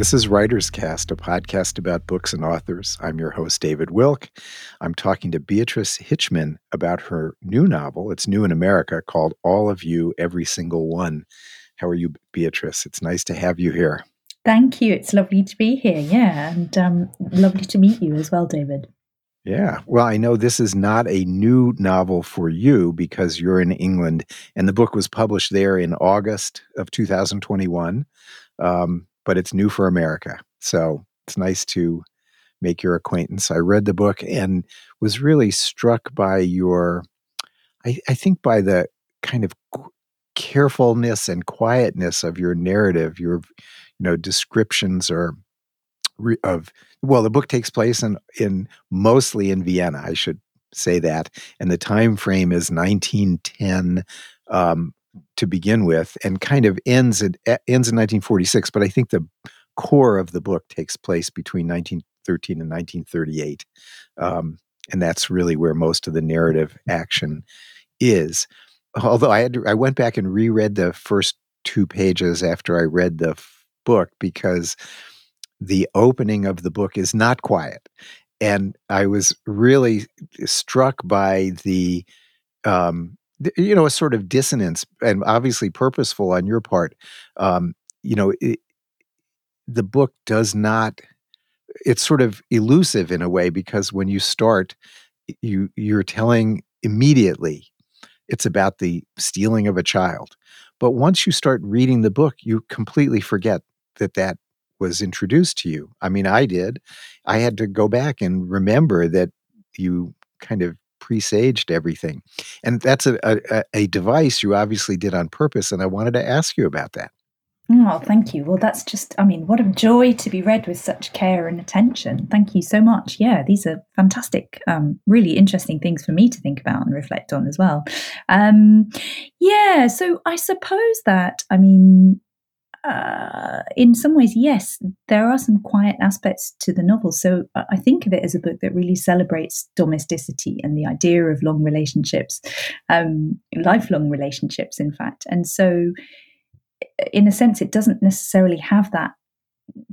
This is Writer's Cast, a podcast about books and authors. I'm your host, David Wilk. I'm talking to Beatrice Hitchman about her new novel. It's new in America called All of You, Every Single One. How are you, Beatrice? It's nice to have you here. Thank you. It's lovely to be here. Yeah. And um, lovely to meet you as well, David. Yeah. Well, I know this is not a new novel for you because you're in England and the book was published there in August of 2021. Um, but it's new for America. So it's nice to make your acquaintance. I read the book and was really struck by your, I, I think, by the kind of carefulness and quietness of your narrative. Your, you know, descriptions are of well, the book takes place in in mostly in Vienna. I should say that, and the time frame is 1910. Um, to begin with and kind of ends at, ends in 1946 but i think the core of the book takes place between 1913 and 1938 um, and that's really where most of the narrative action is. Although i had to, i went back and reread the first two pages after i read the f- book because the opening of the book is not quiet. And i was really struck by the um, you know a sort of dissonance and obviously purposeful on your part um, you know it, the book does not it's sort of elusive in a way because when you start you you're telling immediately it's about the stealing of a child. But once you start reading the book you completely forget that that was introduced to you. I mean i did. I had to go back and remember that you kind of presaged everything. And that's a, a, a device you obviously did on purpose. And I wanted to ask you about that. Oh, thank you. Well, that's just, I mean, what a joy to be read with such care and attention. Thank you so much. Yeah, these are fantastic, um, really interesting things for me to think about and reflect on as well. Um, yeah, so I suppose that, I mean, uh, in some ways, yes, there are some quiet aspects to the novel. So I think of it as a book that really celebrates domesticity and the idea of long relationships, um, lifelong relationships, in fact. And so, in a sense, it doesn't necessarily have that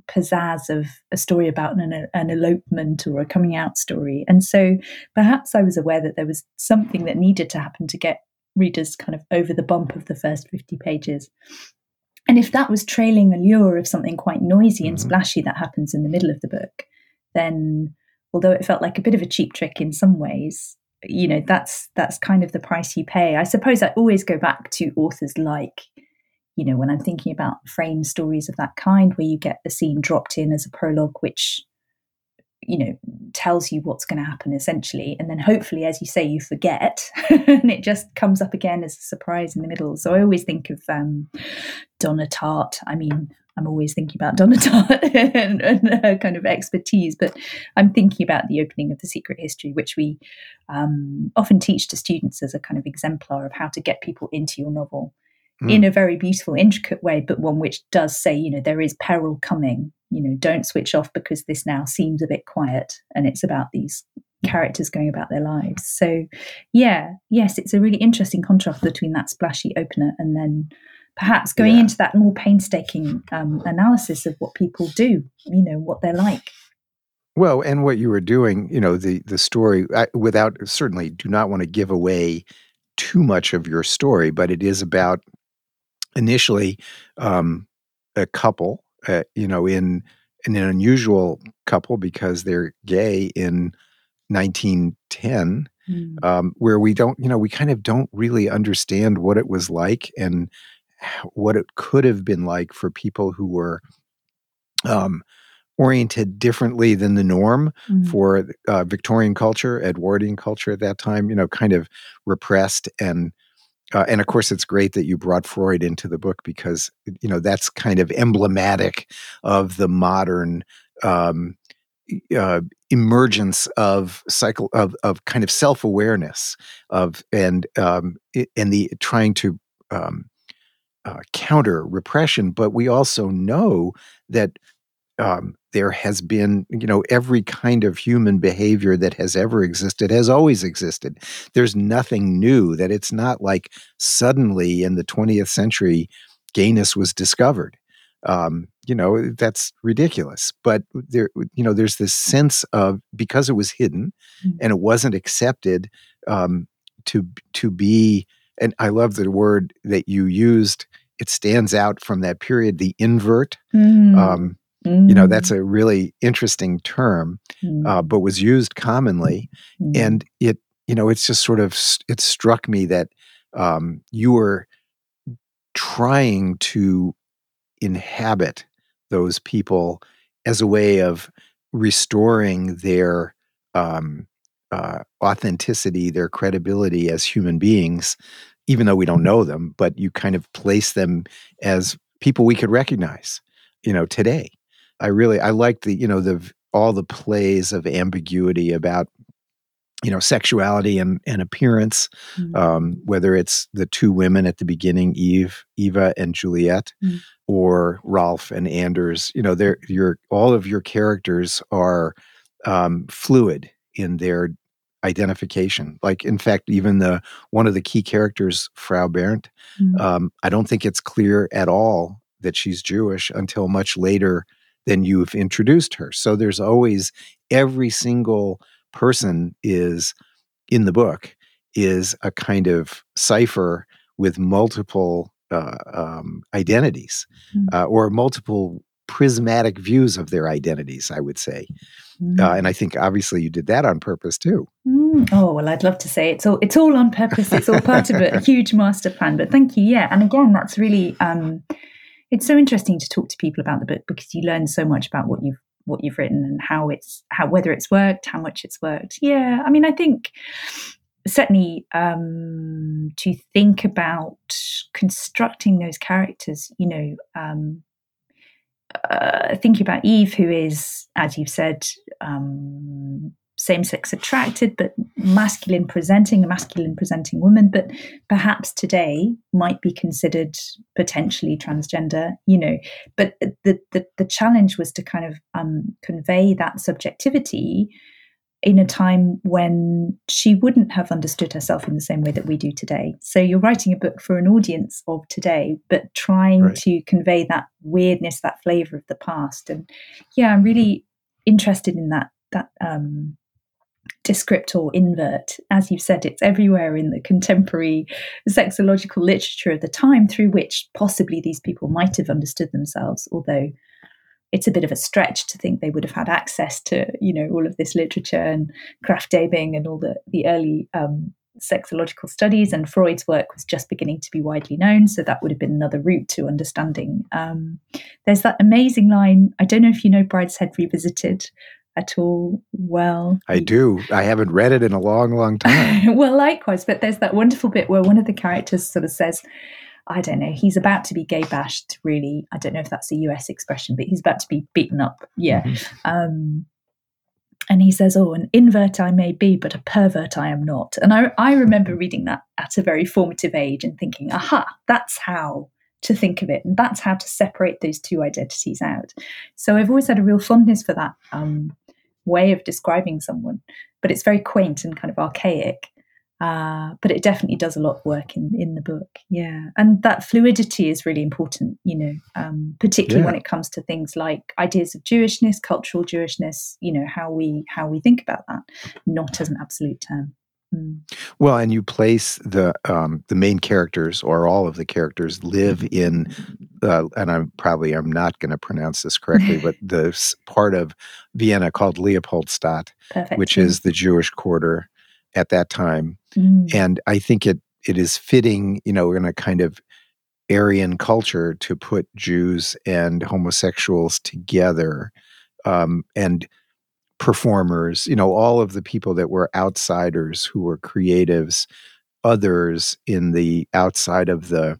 pizzazz of a story about an, an, elopement or a coming out story. And so perhaps I was aware that there was something that needed to happen to get readers kind of over the bump of the first 50 pages. And if that was trailing a lure of something quite noisy and mm-hmm. splashy that happens in the middle of the book, then although it felt like a bit of a cheap trick in some ways, you know, that's that's kind of the price you pay. I suppose I always go back to authors like, you know, when I'm thinking about frame stories of that kind, where you get the scene dropped in as a prologue, which you know tells you what's going to happen essentially and then hopefully as you say you forget and it just comes up again as a surprise in the middle. So i always think of um, donna tartt. I mean i'm always thinking about donna tartt and, and, her kind of expertise but i'm thinking about the opening of the secret history which we um, often teach to students as a kind of exemplar of how to get people into your novel mm. in a very beautiful intricate way but one which does say you know there is peril coming you know don't switch off because this now seems a bit quiet and it's about these characters going about their lives so yeah yes it's a really interesting contrast between that splashy opener and then perhaps going yeah. into that more painstaking um, analysis of what people do you know what they're like well and what you were doing you know the the story I, without certainly do not want to give away too much of your story but it is about initially um, a couple uh, you know, in, in an unusual couple because they're gay in 1910, mm. um, where we don't, you know, we kind of don't really understand what it was like and what it could have been like for people who were um, oriented differently than the norm mm. for uh, Victorian culture, Edwardian culture at that time, you know, kind of repressed and uh, and of course, it's great that you brought Freud into the book because you know that's kind of emblematic of the modern um, uh, emergence of cycle of of kind of self awareness of and um, and the trying to um, uh, counter repression. But we also know that um, there has been, you know, every kind of human behavior that has ever existed has always existed. There's nothing new, that it's not like suddenly in the 20th century gayness was discovered. Um, you know that's ridiculous but there you know there's this sense of because it was hidden mm-hmm. and it wasn't accepted um, to to be and i love the word that you used it stands out from that period the invert mm-hmm. um, you know that's mm. a really interesting term mm-hmm. uh, but was used commonly mm-hmm. and it you know it's just sort of it struck me that um, you were trying to inhabit those people as a way of restoring their um, uh, authenticity, their credibility as human beings, even though we don't know them, but you kind of place them as people we could recognize, you know, today. I really I like the you know the all the plays of ambiguity about you know sexuality and, and appearance mm-hmm. um, whether it's the two women at the beginning eve eva and juliet mm-hmm. or ralph and anders you know they're your all of your characters are um, fluid in their identification like in fact even the one of the key characters frau bernd mm-hmm. um, i don't think it's clear at all that she's jewish until much later than you've introduced her so there's always every single person is in the book is a kind of cipher with multiple uh, um, identities mm-hmm. uh, or multiple prismatic views of their identities, I would say. Uh, and I think obviously you did that on purpose too. Mm. Oh well, I'd love to say it's all it's all on purpose. It's all part of a, a, huge master plan. But thank you. Yeah, and again, that's really um, it's so interesting to talk to people about the book because you learn so much about what you've what you've written and how it's how whether it's worked, how much it's worked. Yeah, I mean, I think certainly um, to think about constructing those characters, you know, um, uh, thinking about Eve, who is, as you've said, um, same sex attracted, but masculine presenting, a masculine presenting woman, but perhaps today might be considered potentially transgender, you know. But the, the, the challenge was to kind of um, convey that subjectivity in a time when she wouldn't have understood herself in the same way that we do today. So you're writing a book for an audience of today, but trying right. to convey that weirdness, that flavor of the past. And yeah, I'm really interested in that that um, descript or invert. As you've said, it's everywhere in the contemporary sexological literature of the time through which possibly these people might have understood themselves, although it's a bit of a stretch to think they would have had access to, you know, all of this literature and Krafft Ebing and all the, the early um, sexological studies. And Freud's work was just beginning to be widely known. So that would have been another route to understanding. Um, there's that amazing line. I don't know if you know Brideshead Revisited, at all well. I do. I haven't read it in a long, long time. well, likewise, but there's that wonderful bit where one of the characters sort of says, I don't know, he's about to be gay bashed, really. I don't know if that's a US expression, but he's about to be beaten up. Yeah. Mm-hmm. Um, and he says, Oh, an invert I may be, but a pervert I am not. And I, I remember reading that at a very formative age and thinking, aha, that's how to think of it. And that's how to separate those two identities out. So I've always had a real fondness for that um, way of describing someone, but it's very quaint and kind of archaic. Uh, but it definitely does a lot of work in, in the book. Yeah. And that fluidity is really important, you know, um, particularly yeah. when it comes to things like ideas of Jewishness, cultural Jewishness, you know, how we how we think about that, not as an absolute term. Mm. Well, and you place the um, the main characters or all of the characters live in, uh, and I'm probably I'm not going to pronounce this correctly, but the part of Vienna called Leopoldstadt, Perfect. which is the Jewish quarter at that time, mm. and I think it it is fitting, you know, in a kind of Aryan culture to put Jews and homosexuals together, um, and performers, you know, all of the people that were outsiders who were creatives, others in the outside of the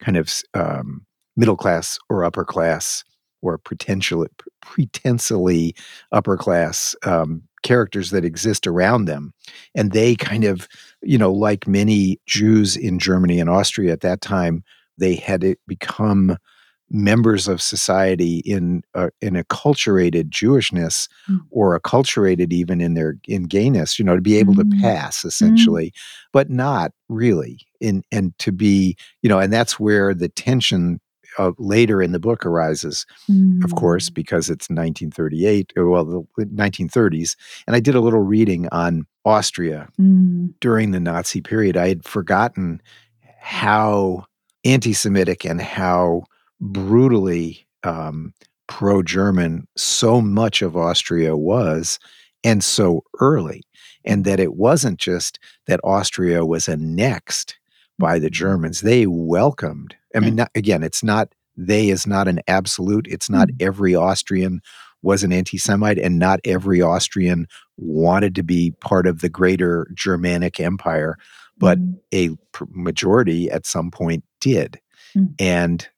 kind of um, middle class or upper class or pretensely upper class um, characters that exist around them. And they kind of you know like many jews in germany and austria at that time they had become members of society in a, in a culturated Jewishness mm. or acculturated even in their in gayness, you know, to be able mm. to pass essentially, mm. but not really in and to be, you know, and that's where the tension uh, later in the book arises, mm. of course, mm. because it's 1938, well, the 1930s. And I did a little reading on Austria mm. during the Nazi period. I had forgotten how anti Semitic and how brutally um, pro German so much of Austria was, and so early. And that it wasn't just that Austria was annexed by the Germans, they welcomed. I mean, mm. not, again, it's not, they is not an absolute. It's not mm. every Austrian was an anti Semite, and not every Austrian wanted to be part of the greater Germanic Empire, but mm. a majority at some point did. Mm. And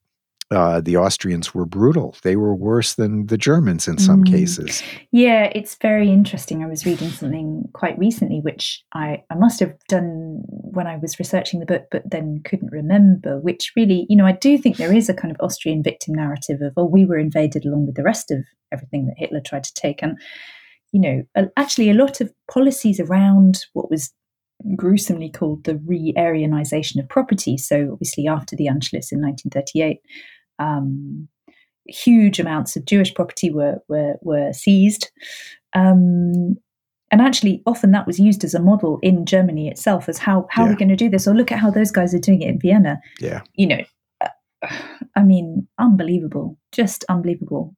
uh, the Austrians were brutal. They were worse than the Germans in some mm. cases. Yeah, it's very interesting. I was reading something quite recently, which I, I must have done when I was researching the book, but then couldn't remember, which really, you know, I do think there is a kind of Austrian victim narrative of, oh, we were invaded along with the rest of everything that Hitler tried to take. And, you know, actually, a lot of policies around what was gruesomely called the re Aryanization of property. So, obviously, after the Anschluss in 1938, um, huge amounts of Jewish property were were, were seized. Um, and actually, often that was used as a model in Germany itself as how how yeah. are we going to do this? Or look at how those guys are doing it in Vienna. Yeah, you know, uh, I mean, unbelievable, just unbelievable.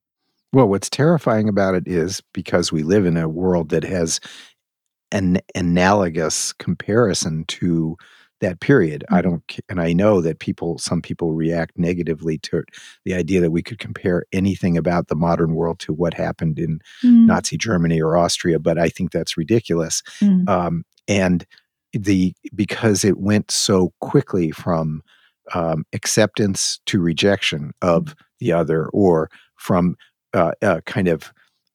Well, what's terrifying about it is because we live in a world that has an analogous comparison to that period. Mm-hmm. I don't, and I know that people, some people react negatively to the idea that we could compare anything about the modern world to what happened in mm-hmm. Nazi Germany or Austria, but I think that's ridiculous. Mm-hmm. Um, and the because it went so quickly from um, acceptance to rejection of mm. the other, or from uh, uh, kind of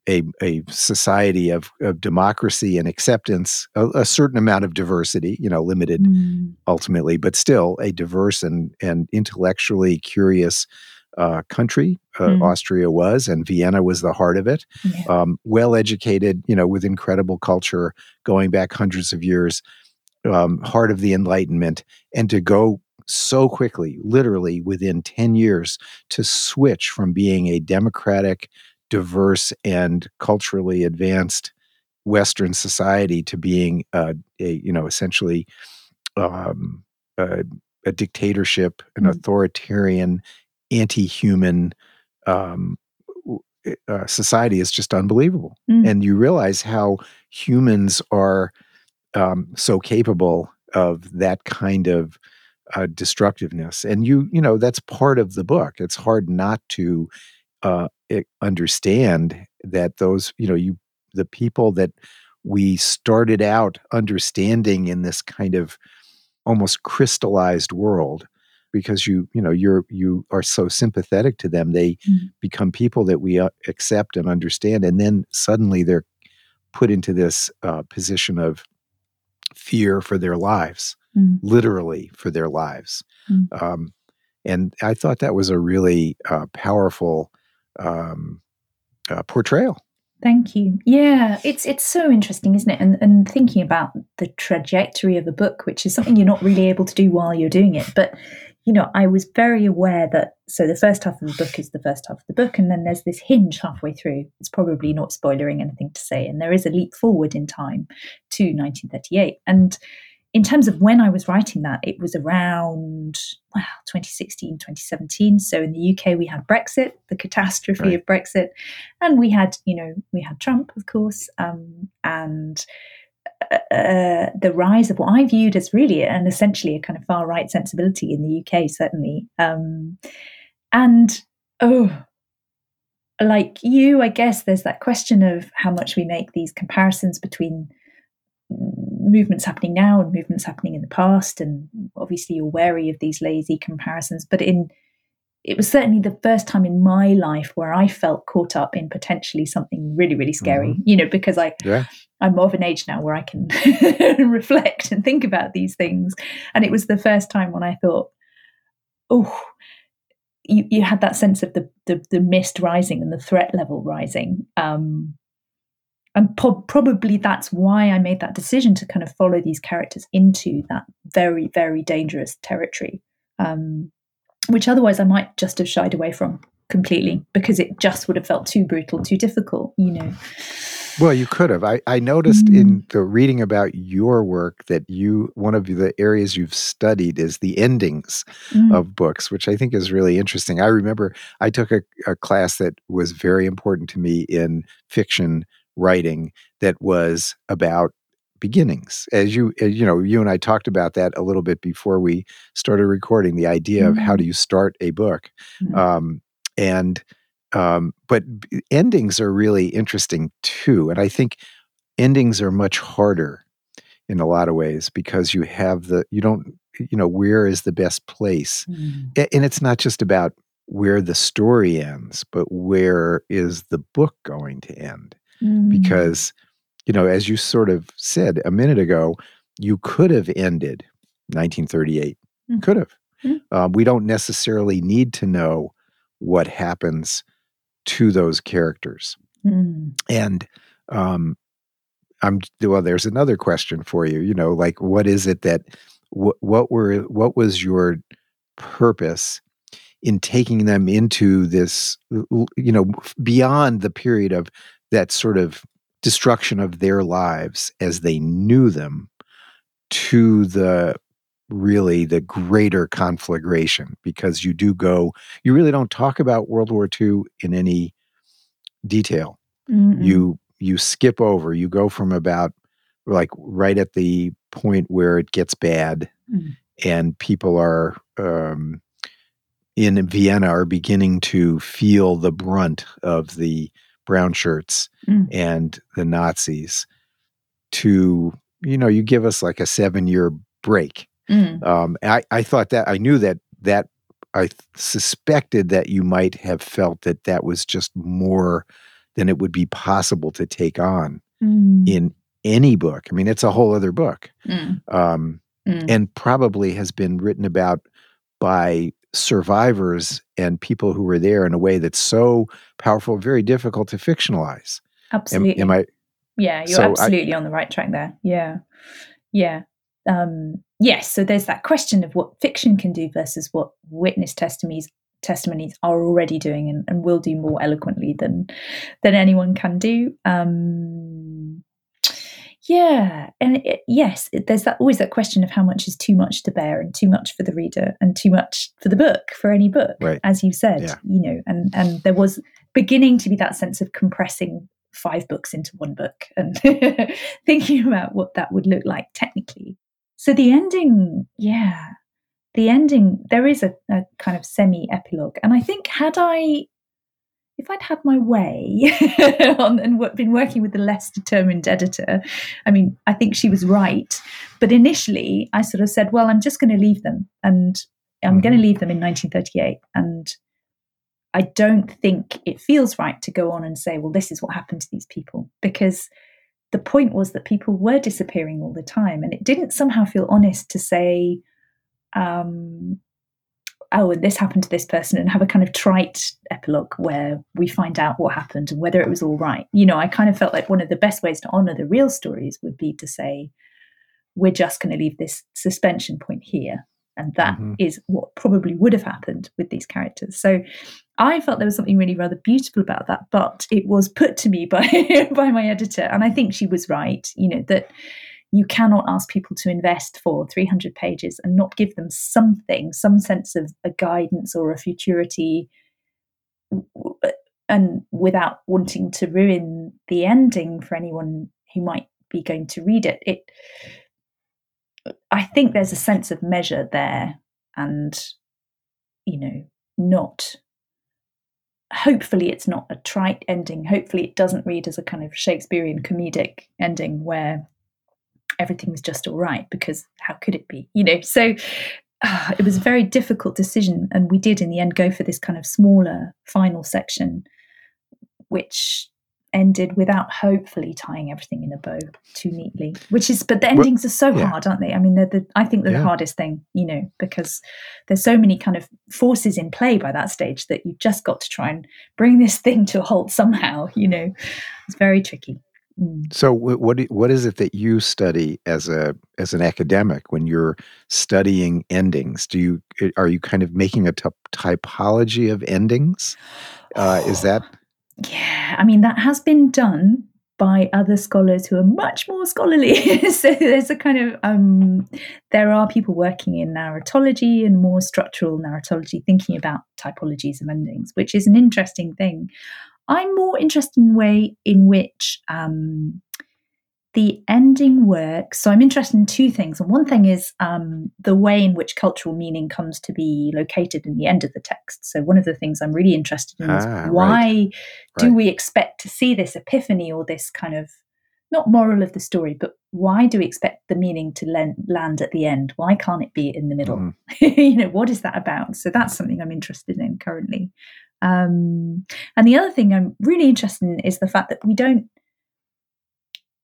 a, a society of, of democracy and acceptance, a, a, certain amount of diversity, you know, limited mm. ultimately, but still a diverse and, and intellectually curious uh, country. Uh, mm. Austria was, and Vienna was the heart of it. Yeah. Um, well educated, you know, with incredible culture going back hundreds of years, um, heart of the Enlightenment, and to go so quickly, literally within 10 years, to switch from being a democratic, diverse and culturally advanced Western society to being uh, a you know essentially um, a, a, dictatorship, an mm. authoritarian, anti-human um, eh, uh, society is just unbelievable. Mm. And you realize how humans are um, so capable of that kind of uh, destructiveness. And you you know that's part of the book. It's hard not to uh, understand that those, you know, you the people that we started out understanding in this kind of almost crystallized world because you you know you're you are so sympathetic to them they mm-hmm. become people that we uh, accept and understand and then suddenly they're put into this uh, position of fear for their lives mm-hmm. literally for their lives mm-hmm. um, and i thought that was a really uh, powerful um, uh, portrayal. Thank you. Yeah, it's it's so interesting, isn't it? And and thinking about the trajectory of a book, which is something you're not really able to do while you're doing it. But you know, I was very aware that so the first half of the book is the first half of the book, and then there's this hinge halfway through. It's probably not spoiling anything to say, and there is a leap forward in time to 1938. And in terms of when I was writing that, it was around well 2016, 2017. So in the UK, we had Brexit, the catastrophe right. of Brexit, and we had you know we had Trump, of course, um, and uh, uh the rise of what I viewed as really and essentially a kind of far right sensibility in the UK, certainly, um, and oh. Like you, I guess there's that question of how much we make these comparisons between movements happening now and movements happening in the past and obviously you're wary of these lazy comparisons but in it was certainly the first time in my life where I felt caught up in potentially something really, really scary, mm-hmm. you know, because I, yeah. I'm more of an age now where I can reflect and think about these things. And it was the first time when I thought, oh, you, you had that sense of the, the, the mist rising and the threat level rising. Um, and po- probably that's why I made that decision to kind of follow these characters into that very, very dangerous territory. Um, which otherwise I might just have shied away from completely because it just would have felt too brutal, too difficult, you know. Well, you could have. I, I noticed mm. in the reading about your work that you one of the areas you've studied is the endings mm. of books, which I think is really interesting. I remember I took a, a class that was very important to me in fiction writing that was about beginnings as you as, you know you and i talked about that a little bit before we started recording the idea mm-hmm. of how mm-hmm. do you start a book mm-hmm. um, and um, but endings are really interesting too and i think endings are much harder in a lot of ways because you have the you don't you know where is the best place mm. and it's not just about where the story ends but where is the book going to end mm. because you know as you sort of said a minute ago you could have ended 1938 mm. could have mm. uh, we don't necessarily need to know what happens to those characters. Mm. And um, I'm well. There's another question for you. You know, like what is it that what what were what was your purpose in taking them into this? You know, beyond the period of that sort of destruction of their lives as they knew them to the really the greater conflagration because you do go you really don't talk about world war ii in any detail. Mm you you skip over you go from about like right at the point where it gets bad mm. and people are um, in vienna are beginning to feel the brunt of the brown shirts mm. and the nazis to you know you give us like a seven year break Mm. Um, I, I thought that I knew that that I suspected that you might have felt that that was just more than it would be possible to take on mm. in any book. I mean, it's a whole other book, mm. Um, mm. and probably has been written about by survivors and people who were there in a way that's so powerful, very difficult to fictionalize. Absolutely. Am, am I? Yeah, you're so absolutely I, on the right track there. Yeah, yeah um, yes, so there's that question of what fiction can do versus what witness testimonies testimonies are already doing and, and will do more eloquently than than anyone can do. Um, yeah, and it, yes, it, there's that always that question of how much is too much to bear and too much for the reader and too much for the book for any book, right. as you said, yeah. you know, and and there was beginning to be that sense of compressing five books into one book and thinking about what that would look like technically. So the ending, yeah, the ending, there is a, a kind of semi epilogue. And I think, had I, if I'd had my way on, and been working with the less determined editor, I mean, I think she was right. But initially, I sort of said, well, I'm just going to leave them. And I'm mm-hmm. going to leave them in 1938. And I don't think it feels right to go on and say, well, this is what happened to these people. Because the point was that people were disappearing all the time. And it didn't somehow feel honest to say, um, oh, and this happened to this person, and have a kind of trite epilogue where we find out what happened and whether it was all right. You know, I kind of felt like one of the best ways to honor the real stories would be to say, we're just going to leave this suspension point here. And that mm-hmm. is what probably would have happened with these characters. So I felt there was something really rather beautiful about that, but it was put to me by by my editor, and I think she was right. You know that you cannot ask people to invest for 300 pages and not give them something, some sense of a guidance or a futurity, uh, and without wanting to ruin the ending for anyone who might be going to read it. It, I think there's a sense of measure there, and you know, not hopefully it's not a trite ending. Hopefully it doesn't read as a kind of Shakespearean comedic ending where everything was just all right because how could it be? You know, so uh, it was a very difficult decision, and we did in the end go for this kind of smaller final section, which ended without hopefully tying everything in a bow too neatly which is but the endings well, are so yeah. hard aren't they i mean they're the i think they're yeah. the hardest thing you know because there's so many kind of forces in play by that stage that you've just got to try and bring this thing to a halt somehow you know it's very tricky. So what what is it that you study as a as an academic when you're studying endings? Do you are you kind of making a t- typology of endings? Uh, is that yeah, I mean, that has been done by other scholars who are much more scholarly. so there's a kind of um, there are people working in narratology and more structural narratology, thinking about typologies of endings, which is an interesting thing. I'm more interested in the way in which um, the ending works. So I'm interested in two things. And one thing is um, the way in which cultural meaning comes to be located in the end of the text. So one of the things I'm really interested in Ah, is right. why do Right. we expect to see this epiphany or this kind of not moral of the story, but why do we expect the meaning to len- land at the end? Why can't it be in the middle? Mhm. you know, what is that about? So that's something I'm interested in currently. Um, and the other thing I'm really interested in is the fact that we don't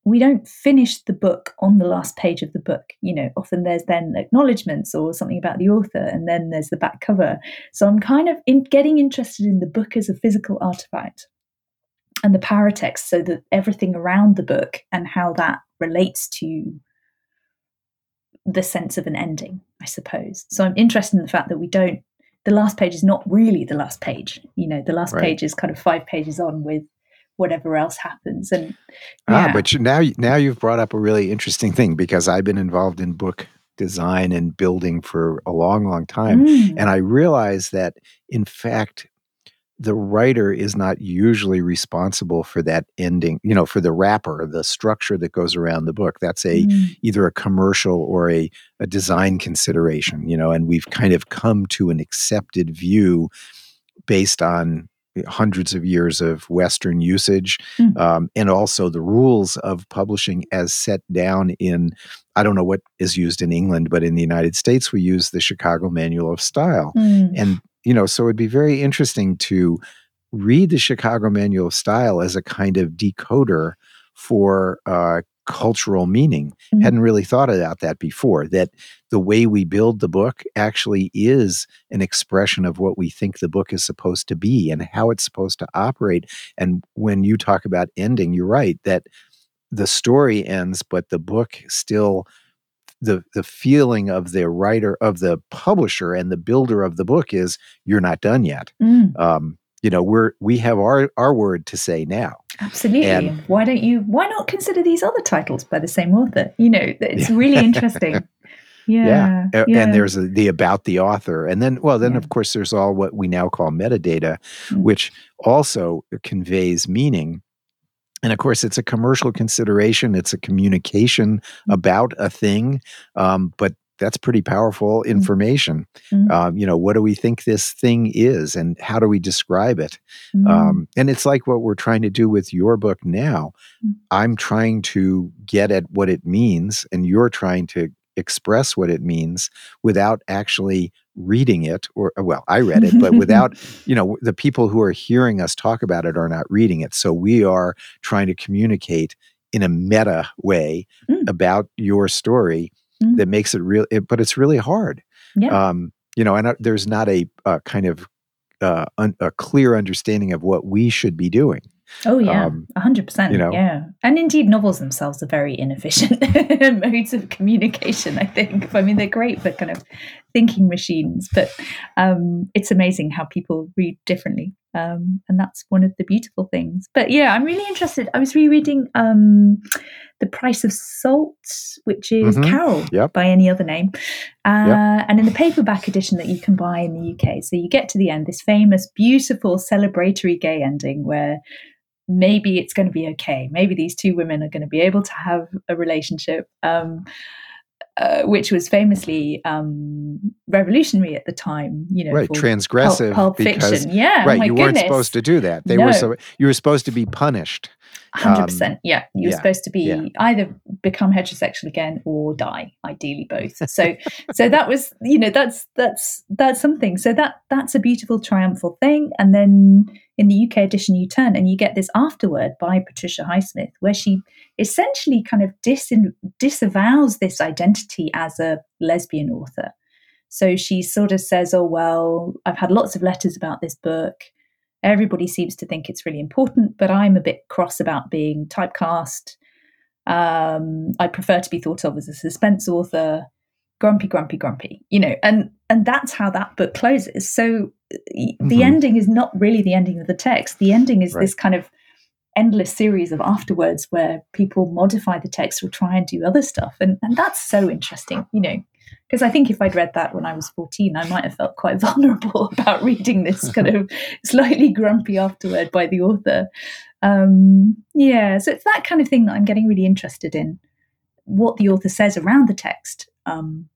we don't finish the book on the last page of the book. You know, often there's then acknowledgements or something about the author, and then there's the back cover. So I'm kind of in getting interested in the book as a physical artifact and the paratext, so that everything around the book and how that relates to the sense of an ending, I suppose. So I'm interested in the fact that we don't. The last page is not really the last page. You know, the last Right. page is kind of five pages on with whatever else happens, and Ah, but you, now now you've brought up a really interesting thing because I've been involved in book design and building for a long, long time, Mm. and I realize that in fact the writer is not usually responsible for that ending. You know, for the wrapper, the structure that goes around the book. That's a Mm. either a commercial or a, a design consideration, you know, and we've kind of come to an accepted view based on hundreds of years of Western usage Mm. um, and also the rules of publishing as set down in, I don't know what is used in England, but in the United States, we use the Chicago Manual of Style. Mm. And, you know, so it'd be very interesting to read the Chicago Manual of Style as a kind of decoder for uh, cultural meaning. Mm. Hadn't really thought about that before, that the way we build the book actually is an expression of what we think the book is supposed to be and how it's supposed to operate. And when you talk about ending, you're right that the story ends, but the book still the the feeling of the writer of the publisher and the builder of the book is you're not done yet. Mm. Um, you know, we're we have our our word to say now. Absolutely. And- why don't you? Why not consider these other titles by the same author? You know, it's really interesting. Yeah, A- yeah. And there's a, the about the author, and then well, then Yeah. of course there's all what we now call metadata, Mm. which also conveys meaning. And of course, it's a commercial consideration. It's a communication Mm. about a thing, um, but that's pretty powerful information. Mm. Um, you know, what do we think this thing is, and how do we describe it? Mm. Um, and it's like what we're trying to do with your book now. Mm. I'm trying to get at what it means, and you're trying to express what it means without actually reading it or well i read it but without you know the people who are hearing us talk about it are not reading it so we are trying to communicate in a meta way Mm. about your story Mm. that makes it real it, but it's really hard yeah. um, you know, and uh, there's not a, uh kind of uh, un, a clear understanding of what we should be doing. oh yeah, um, a hundred percent. you know. Yeah, and indeed, novels themselves are very inefficient modes of communication. I think. I mean, they're great for kind of thinking machines, but um, it's amazing how people read differently. Um, and that's one of the beautiful things. But yeah, I'm really interested. I was rereading um, The Price of Salt, which is Mhm. Carol Yep. by any other name. Uh, And in the paperback edition that you can buy in the UK. So you get to the end, this famous, beautiful, celebratory gay ending where maybe it's going to be okay. Maybe these two women are going to be able to have a relationship. Um, uh, which was famously um, revolutionary at the time, you know, right, transgressive Pulp, Pulp because Fiction. Yeah, oh right, you weren't supposed to do that. They No. were so you were supposed to be punished. Hundred percent. Yeah, you were yeah, supposed to be yeah. either become heterosexual again or die. Ideally, both. So, so that was you know that's that's that's something. So that that's a beautiful triumphal thing. And then in the UK edition, you turn and you get this afterword by Patricia Highsmith, where she essentially kind of dis- disavows this identity as a lesbian author. So she sort of says, "Oh well, I've had lots of letters about this book." Everybody seems to think it's really important, but I'm a bit cross about being typecast. Um, I prefer to be thought of as a suspense author, grumpy, grumpy, grumpy, you know, and and that's how that book closes. So mm-hmm. the ending is not really the ending of the text. The ending is right. this kind of endless series of afterwards where people modify the text or try and do other stuff. And, and that's so interesting, you know, because I think if I'd read that when I was 14, I might have felt quite vulnerable about reading this kind of slightly grumpy afterword by the author. Um, yeah, so it's that kind of thing that I'm getting really interested in what the author says around the text. Um,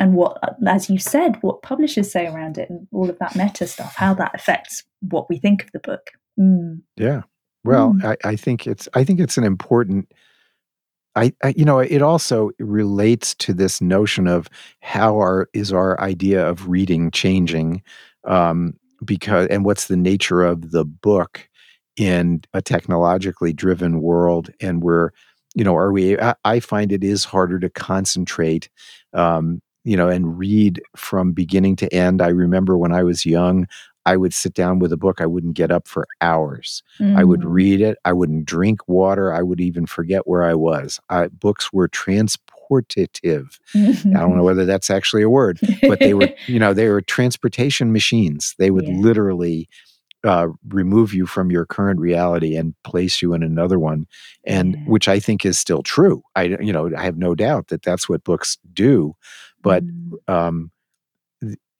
and what, as you said, what publishers say around it and all of that meta stuff, how that affects what we think of the book. Mm. Yeah. Well, mm. I, I think it's I think it's an important I, I, you know it also relates to this notion of how our is our idea of reading changing um, because and what's the nature of the book in a technologically driven world and we're you know are we I, I find it is harder to concentrate um, you know and read from beginning to end I remember when I was young I would sit down with a book. I wouldn't get up for hours. Mm. I would mm. read it. I wouldn't drink water. I would even forget where I was. I, books were transportative. I don't know whether that's actually a word, but they were, you know, they were transportation machines. They would yeah. literally uh, remove you from your current reality and place you in another one, and yeah. which I think is still true. I, you know, I have no doubt that that's what books do, but. Mm. Um,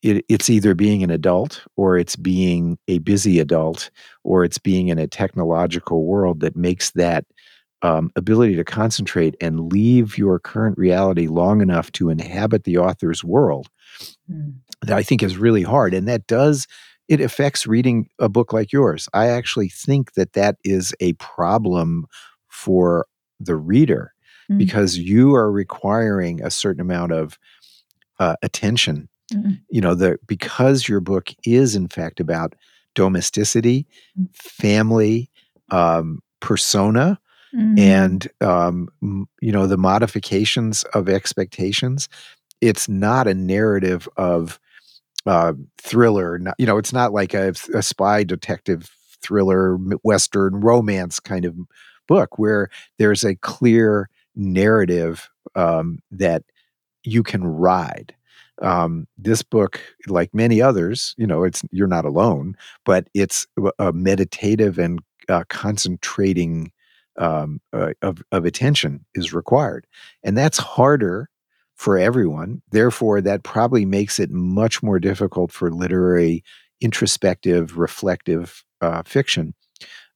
it, it's either being an adult or it's being a busy adult or it's being in a technological world that makes that um, ability to concentrate and leave your current reality long enough to inhabit the author's world mm. that I think is really hard. And that does, it affects reading a book like yours. I actually think that that is a problem for the reader mm. because you are requiring a certain amount of uh, attention Mm-mm. You know, the because your book is in fact about domesticity, mm. family, um, persona, mm. and um, you know the modifications of expectations. It's not a narrative of uh, thriller. Not, you know, it's not like a, a spy detective thriller, western romance kind of book where there's a clear narrative um, that you can ride um, this book, like many others, you know, it's you're not alone, but it's a meditative and uh, concentrating um, uh, of, of attention is required, and that's harder for everyone. Therefore, that probably makes it much more difficult for literary, introspective, reflective uh, fiction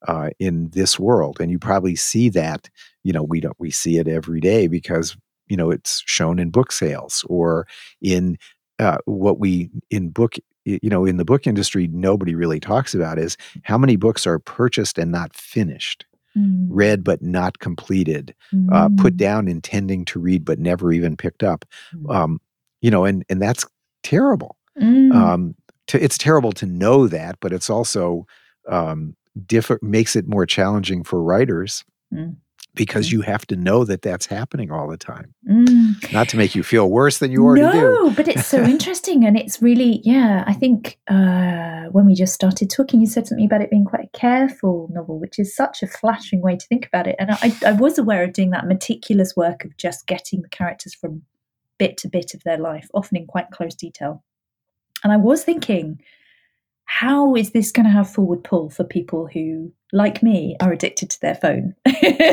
uh, in this world. And you probably see that. You know, we don't we see it every day because you know it's shown in book sales or in uh, what we in book you know in the book industry nobody really talks about is how many books are purchased and not finished mm. read but not completed mm. uh, put mm. down intending to read but never even picked up mm. um, you know and and that's terrible mm. um, to, it's terrible to know that but it's also um, diff- makes it more challenging for writers mm because mm. you have to know that that's happening all the time. Mm. Not to make you feel worse than you already no, do. No, but it's so interesting. And it's really, yeah, I think uh, when we just started talking, you said something about it being quite a careful novel, which is such a flattering way to think about it. And I, I was aware of doing that meticulous work of just getting the characters from bit to bit of their life, often in quite close detail. And I was thinking, how is this going to have forward pull for people who like me are addicted to their phone.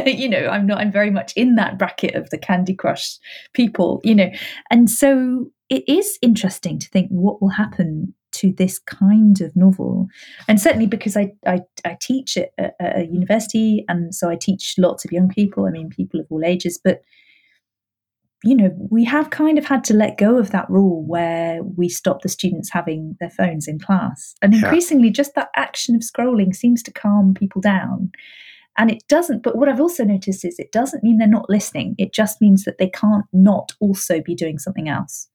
You know i'm not i'm very much in that bracket of the candy crush people you know. And so it is interesting to think what will happen to this kind of novel. And certainly because i i, I teach at a, a university and so i teach lots of young people. I mean people of all ages but you know, we have kind of had to let go of that rule where we stop the students having their phones in class. And increasingly, yeah. just that action of scrolling seems to calm people down. And it doesn't, but what I've also noticed is it doesn't mean they're not listening. It just means that they can't not also be doing something else.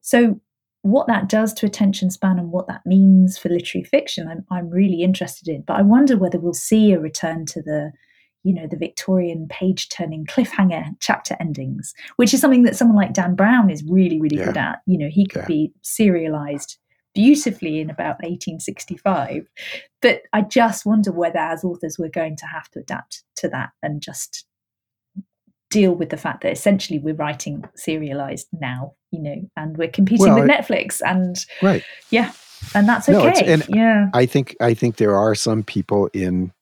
So, what that does to attention span and what that means for literary fiction, I'm, I'm really interested in. But I wonder whether we'll see a return to the you know, the Victorian page turning cliffhanger chapter endings, which is something that someone like Dan Brown is really, really yeah. good at. You know, he could yeah. be serialized beautifully in about 1865. But I just wonder whether, as authors, we're going to have to adapt to that and just deal with the fact that essentially we're writing serialized now, you know, and we're competing well, with Netflix and right, yeah, and that's okay. No, and yeah, I think I think there are some people in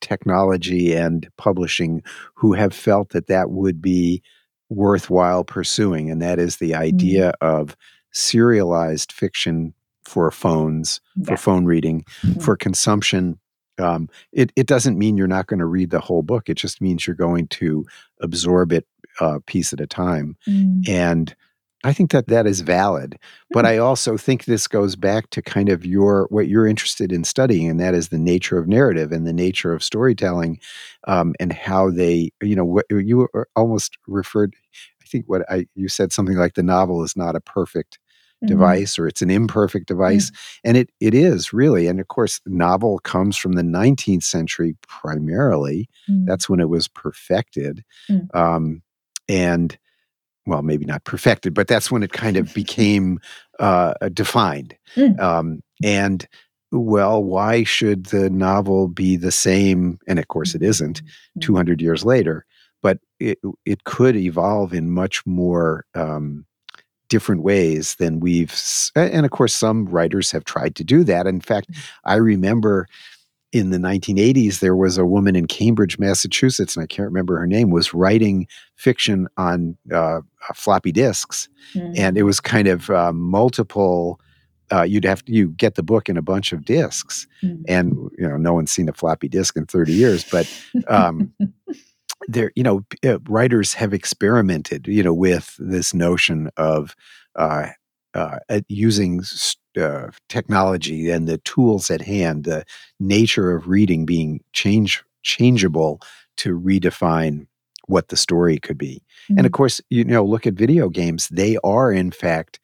technology and publishing who have felt that that would be worthwhile pursuing, and that is the idea mm. of serialized fiction for phones, yeah. for phone reading, mm-hmm. for consumption. Um, it, it doesn't mean you're not going to read the whole book. It just means you're going to absorb it a uh, piece at a time. Mm. And I think that that is valid. But mm. I also think this goes back to kind of your what you're interested in studying, and that is the nature of narrative and the nature of storytelling, um, and how they, you know, what you almost referred. I think what I you said something like the novel is not a perfect mm-hmm. device or it's an imperfect device mm-hmm. and it it is really and of course novel comes from the 19th century primarily mm-hmm. that's when it was perfected mm. um, and well maybe not perfected but that's when it kind of became uh, defined mm. um, and well why should the novel be the same and of course it isn't mm-hmm. 200 years later but it, it could evolve in much more um, different ways than we've and of course some writers have tried to do that in fact mm. i remember in the 1980s there was a woman in cambridge massachusetts and i can't remember her name was writing fiction on uh, floppy disks mm-hmm. and it was kind of uh, multiple uh, you'd have to you get the book in a bunch of disks mm-hmm. and you know no one's seen a floppy disk in 30 years but um, there, you know, uh, writers have experimented, you know, with this notion of uh, uh, using uh, technology and the tools at hand, the nature of reading being change changeable to redefine what the story could be. Mm-hmm. And of mm-hmm. course, you know, look at video games; they are in fact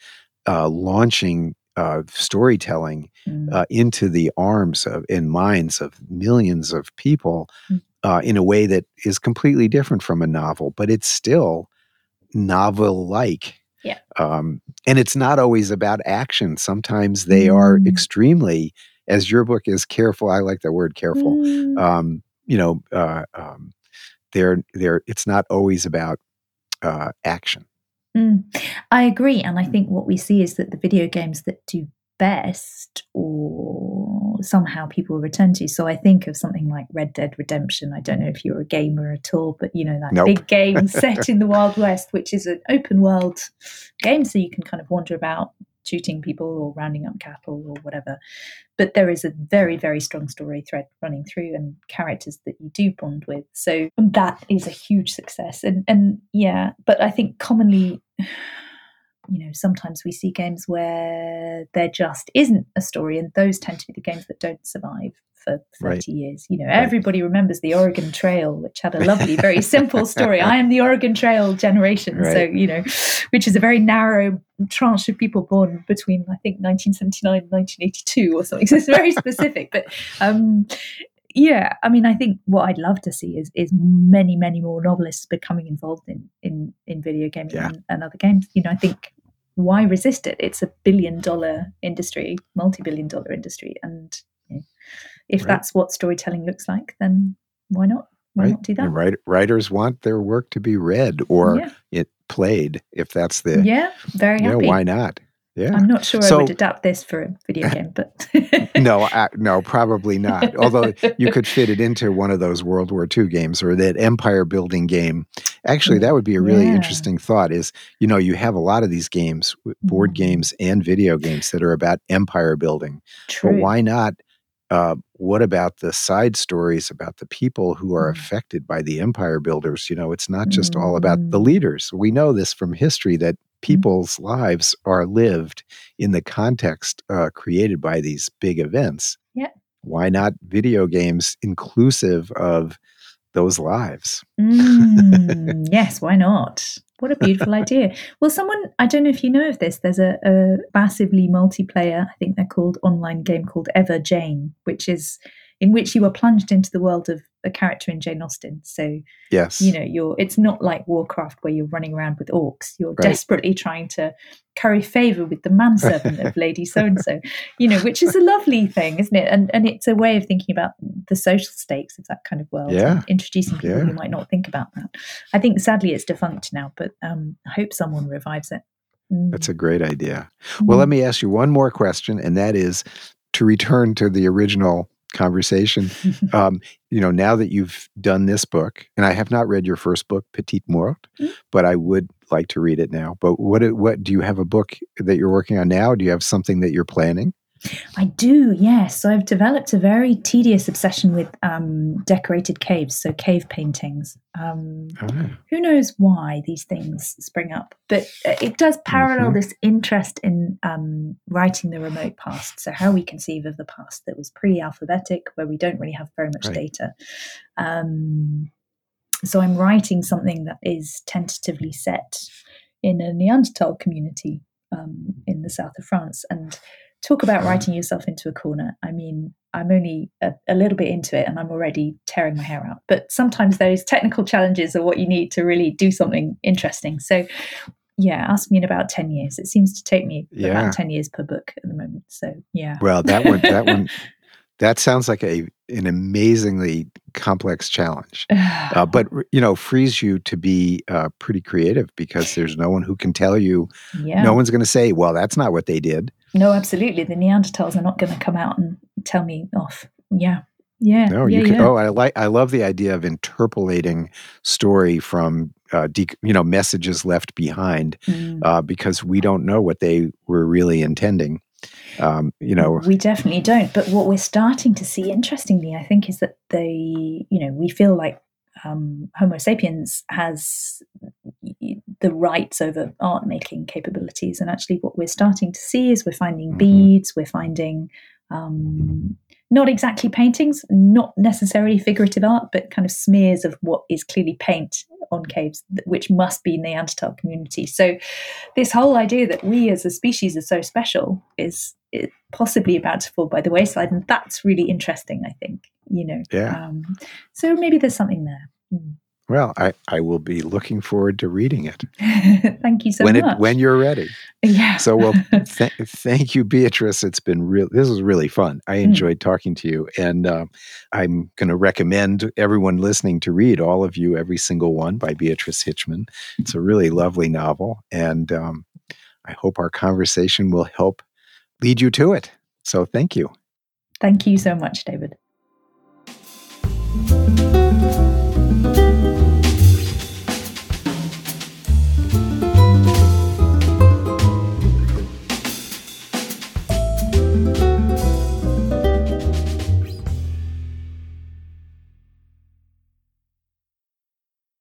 uh, launching uh, storytelling mm. uh, into the arms of and minds of millions of people mm uh, in a way that is completely different from a novel, but it's still novel like. Yeah. Um, and it's not always about action. Sometimes they mm. are extremely, as your book is careful. I like the word careful. Mm. Um, you know, uh, um, they're, they're, it's not always about uh, action. Mm. I agree. And I think what we see is that the video games that do best or somehow people return to. So I think of something like Red Dead Redemption. I don't know if you're a gamer at all, but you know, that nope. big game set in the Wild West, which is an open world game. So you can kind of wander about shooting people or rounding up cattle or whatever. But there is a very, very strong story thread running through and characters that you do bond with. So that is a huge success. And and yeah, but I think commonly you know, sometimes we see games where there just isn't a story, and those tend to be the games that don't survive for 30 right. years. You know, right. everybody remembers the Oregon Trail, which had a lovely, very simple story. I am the Oregon Trail generation. Right. So, you know, which is a very narrow tranche of people born between, I think, 1979 and 1982 or something. So it's very specific. But um, yeah, I mean, I think what I'd love to see is is many, many more novelists becoming involved in in in video gaming yeah. and, and, other games. You know, I think why resist it? It's a billion dollar industry, multi billion dollar industry, and you know, if right. that's what storytelling looks like, then why not? Why right. not do that? Write, writers want their work to be read or yeah. it played. If that's the yeah, very happy. Know, why not? Yeah. I'm not sure so, I would adapt this for a video game, but no, uh, no, probably not. Although you could fit it into one of those World War II games or that empire building game. Actually, that would be a really yeah. interesting thought. Is you know you have a lot of these games, board mm. games and video games that are about empire building. True. But why not? Uh, what about the side stories about the people who are mm. affected by the empire builders? You know, it's not just mm. all about the mm. leaders. We know this from history that Mm-hmm. people's lives are lived in the context uh, created by these big events. Yeah. Why not video games inclusive of those lives? Mm, yes, why not? What a beautiful idea. Well, someone, I don't know if you know of this, there's a, a massively multiplayer, I think they're called online game called Ever Jane, which is in which you are plunged into the world of a character in Jane Austen. So yes, you know, you're it's not like Warcraft where you're running around with orcs. You're right. desperately trying to curry favor with the manservant of Lady So and So, you know, which is a lovely thing, isn't it? And and it's a way of thinking about the social stakes of that kind of world. Yeah. introducing people yeah. who might not think about that. I think sadly it's defunct now, but um, I hope someone revives it. That's a great idea. Well, let mm. me ask you one more question, and that is to return to the original conversation. um, you know, now that you've done this book, and I have not read your first book, Petite Mort, mm-hmm. but I would like to read it now. But what what do you have a book that you're working on now? Do you have something that you're planning? I do, yes. So I've developed a very tedious obsession with um, decorated caves, so cave paintings. Um, oh. Who knows why these things spring up? But uh, it does parallel mm-hmm. this interest in um, writing the remote past. So, how we conceive of the past that was pre alphabetic, where we don't really have very much right. data. Um, so, I'm writing something that is tentatively set in a Neanderthal community um, in the south of France. And talk about writing yourself into a corner. I mean, I'm only a, a, little bit into it and I'm already tearing my hair out. But sometimes those technical challenges are what you need to really do something interesting. So, yeah, ask me in about 10 years. It seems to take me yeah. about 10 years per book at the moment. So, yeah. Well, that one, that one, that sounds like a an amazingly complex challenge, uh, but you know frees you to be uh, pretty creative because there's no one who can tell you. Yeah. No one's going to say, "Well, that's not what they did." No, absolutely. The Neanderthals are not going to come out and tell me off. Yeah. Yeah. No, yeah, you can. Yeah. Oh, I like. I love the idea of interpolating story from, uh, de- you know, messages left behind, mm. uh, because we don't know what they were really intending. Um, you know, we definitely don't. But what we're starting to see, interestingly, I think, is that they, you know, we feel like um, Homo sapiens has the rights over art making capabilities. And actually, what we're starting to see is we're finding mm-hmm. beads, we're finding um, not exactly paintings, not necessarily figurative art, but kind of smears of what is clearly paint on caves, which must be Neanderthal community. So, this whole idea that we as a species are so special is possibly about to fall by the wayside, and that's really interesting. I think you know. Yeah. Um, so maybe there's something there. Mm. Well, I, I will be looking forward to reading it. thank you so when much. It, when you're ready. Yeah. So, well, th- thank you, Beatrice. It's been real. This was really fun. I mm. enjoyed mm. talking to you, and uh, I'm going to recommend everyone listening to read all of you, every single one by Beatrice Hitchman. It's a really lovely novel, and um, I hope our conversation will help lead you to it. So, thank you. Thank you so much, David.